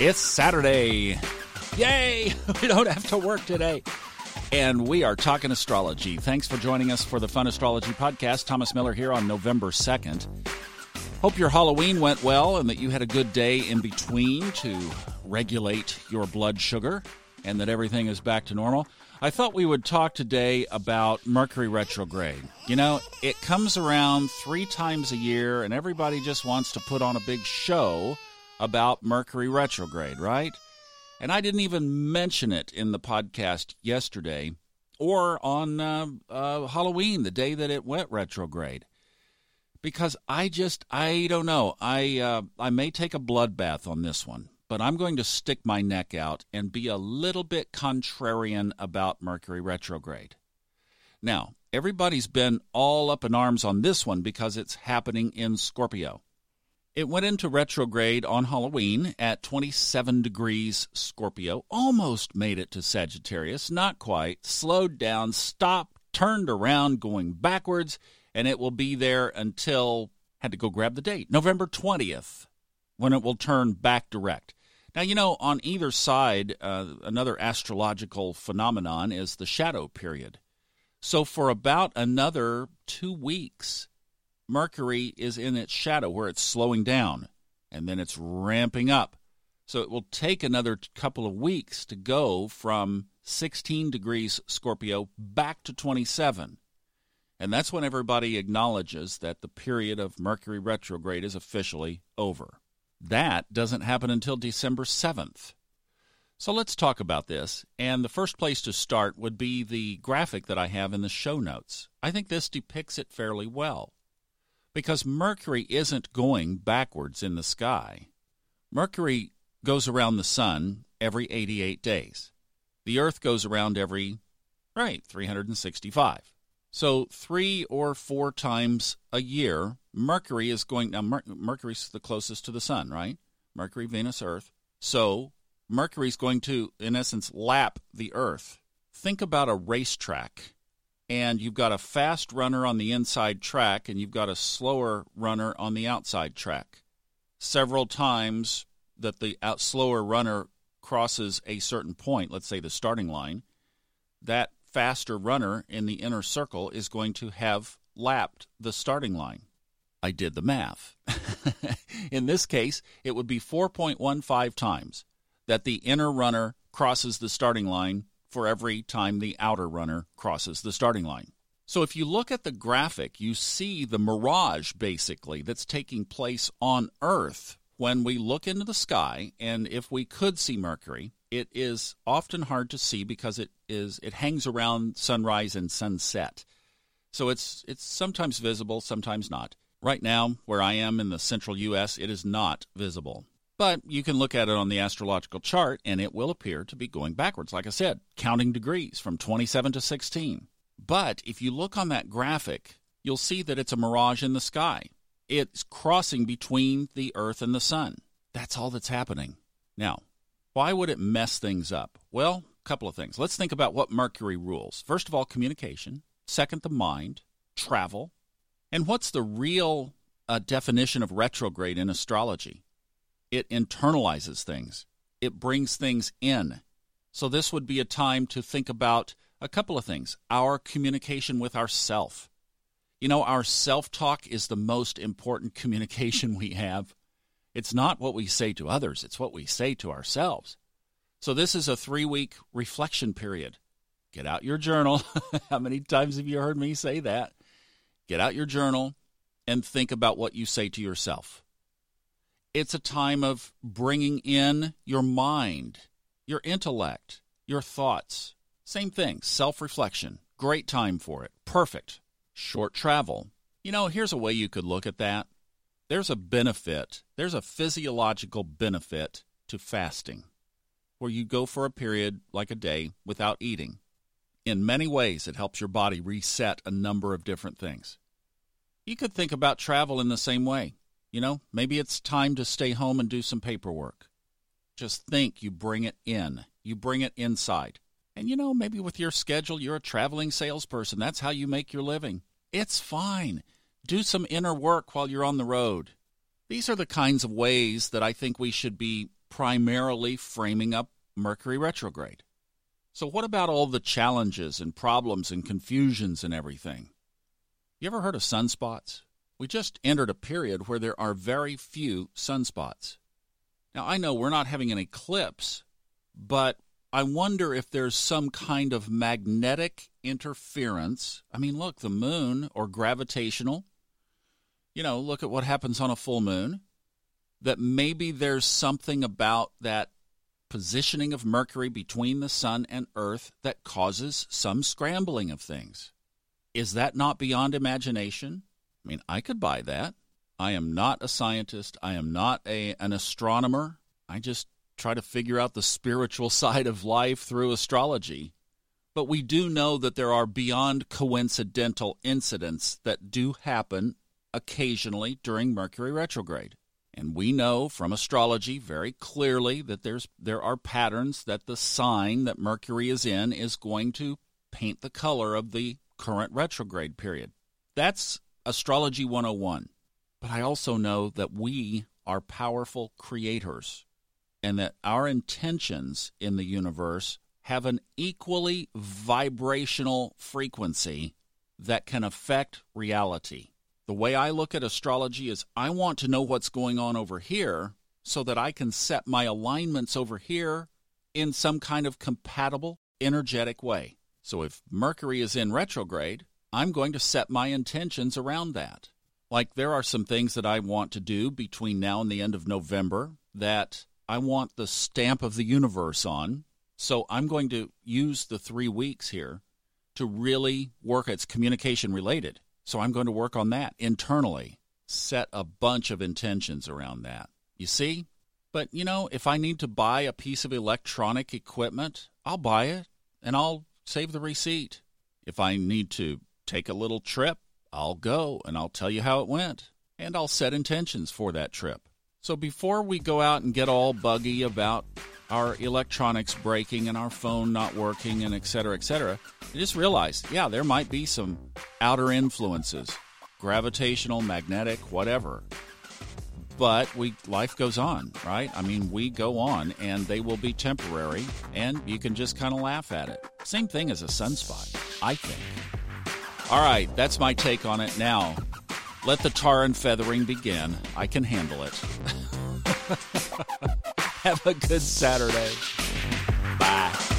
It's Saturday. Yay! We don't have to work today. And we are talking astrology. Thanks for joining us for the Fun Astrology Podcast. Thomas Miller here on November 2nd. Hope your Halloween went well and that you had a good day in between to regulate your blood sugar and that everything is back to normal. I thought we would talk today about Mercury retrograde. You know, it comes around three times a year, and everybody just wants to put on a big show about Mercury retrograde, right? And I didn't even mention it in the podcast yesterday or on uh, uh, Halloween, the day that it went retrograde. Because I just, I don't know. I, uh, I may take a bloodbath on this one, but I'm going to stick my neck out and be a little bit contrarian about Mercury retrograde. Now, everybody's been all up in arms on this one because it's happening in Scorpio. It went into retrograde on Halloween at 27 degrees Scorpio, almost made it to Sagittarius, not quite, slowed down, stopped, turned around, going backwards, and it will be there until, had to go grab the date, November 20th, when it will turn back direct. Now, you know, on either side, uh, another astrological phenomenon is the shadow period. So, for about another two weeks, Mercury is in its shadow where it's slowing down and then it's ramping up. So it will take another couple of weeks to go from 16 degrees Scorpio back to 27. And that's when everybody acknowledges that the period of Mercury retrograde is officially over. That doesn't happen until December 7th. So let's talk about this. And the first place to start would be the graphic that I have in the show notes. I think this depicts it fairly well because Mercury isn't going backwards in the sky. Mercury goes around the sun every 88 days. The Earth goes around every, right, 365. So, three or four times a year, Mercury is going. Now, Mer- Mercury's the closest to the sun, right? Mercury, Venus, Earth. So, Mercury's going to, in essence, lap the Earth. Think about a racetrack and you've got a fast runner on the inside track and you've got a slower runner on the outside track. Several times that the out slower runner crosses a certain point, let's say the starting line, that faster runner in the inner circle is going to have lapped the starting line. I did the math. in this case, it would be 4.15 times that the inner runner crosses the starting line for every time the outer runner crosses the starting line. So if you look at the graphic, you see the mirage basically that's taking place on Earth when we look into the sky and if we could see Mercury, it is often hard to see because it is it hangs around sunrise and sunset. So it's it's sometimes visible, sometimes not. Right now, where I am in the central US, it is not visible. But you can look at it on the astrological chart and it will appear to be going backwards. Like I said, counting degrees from 27 to 16. But if you look on that graphic, you'll see that it's a mirage in the sky. It's crossing between the Earth and the Sun. That's all that's happening. Now, why would it mess things up? Well, a couple of things. Let's think about what Mercury rules. First of all, communication. Second, the mind, travel. And what's the real uh, definition of retrograde in astrology? It internalizes things, it brings things in. So, this would be a time to think about a couple of things our communication with ourself. You know, our self talk is the most important communication we have. It's not what we say to others, it's what we say to ourselves. So, this is a three week reflection period. Get out your journal. How many times have you heard me say that? Get out your journal and think about what you say to yourself. It's a time of bringing in your mind, your intellect, your thoughts. Same thing, self reflection. Great time for it. Perfect. Short travel. You know, here's a way you could look at that. There's a benefit, there's a physiological benefit to fasting, where you go for a period like a day without eating. In many ways, it helps your body reset a number of different things. You could think about travel in the same way. You know, maybe it's time to stay home and do some paperwork. Just think you bring it in, you bring it inside. And you know, maybe with your schedule, you're a traveling salesperson. That's how you make your living. It's fine. Do some inner work while you're on the road. These are the kinds of ways that I think we should be primarily framing up Mercury retrograde. So, what about all the challenges and problems and confusions and everything? You ever heard of sunspots? We just entered a period where there are very few sunspots. Now, I know we're not having an eclipse, but I wonder if there's some kind of magnetic interference. I mean, look, the moon or gravitational, you know, look at what happens on a full moon, that maybe there's something about that positioning of Mercury between the sun and Earth that causes some scrambling of things. Is that not beyond imagination? I mean, I could buy that. I am not a scientist. I am not a, an astronomer. I just try to figure out the spiritual side of life through astrology. But we do know that there are beyond coincidental incidents that do happen occasionally during Mercury retrograde. And we know from astrology very clearly that there's there are patterns that the sign that Mercury is in is going to paint the color of the current retrograde period. That's Astrology 101. But I also know that we are powerful creators and that our intentions in the universe have an equally vibrational frequency that can affect reality. The way I look at astrology is I want to know what's going on over here so that I can set my alignments over here in some kind of compatible energetic way. So if Mercury is in retrograde, I'm going to set my intentions around that. Like there are some things that I want to do between now and the end of November that I want the stamp of the universe on. So I'm going to use the three weeks here to really work. It's communication related. So I'm going to work on that internally, set a bunch of intentions around that. You see? But, you know, if I need to buy a piece of electronic equipment, I'll buy it and I'll save the receipt. If I need to take a little trip, I'll go and I'll tell you how it went. And I'll set intentions for that trip. So before we go out and get all buggy about our electronics breaking and our phone not working and et cetera, et cetera, I just realized, yeah, there might be some outer influences, gravitational, magnetic, whatever. But we life goes on, right? I mean, we go on and they will be temporary and you can just kind of laugh at it. Same thing as a sunspot, I think. All right, that's my take on it. Now, let the tar and feathering begin. I can handle it. Have a good Saturday. Bye.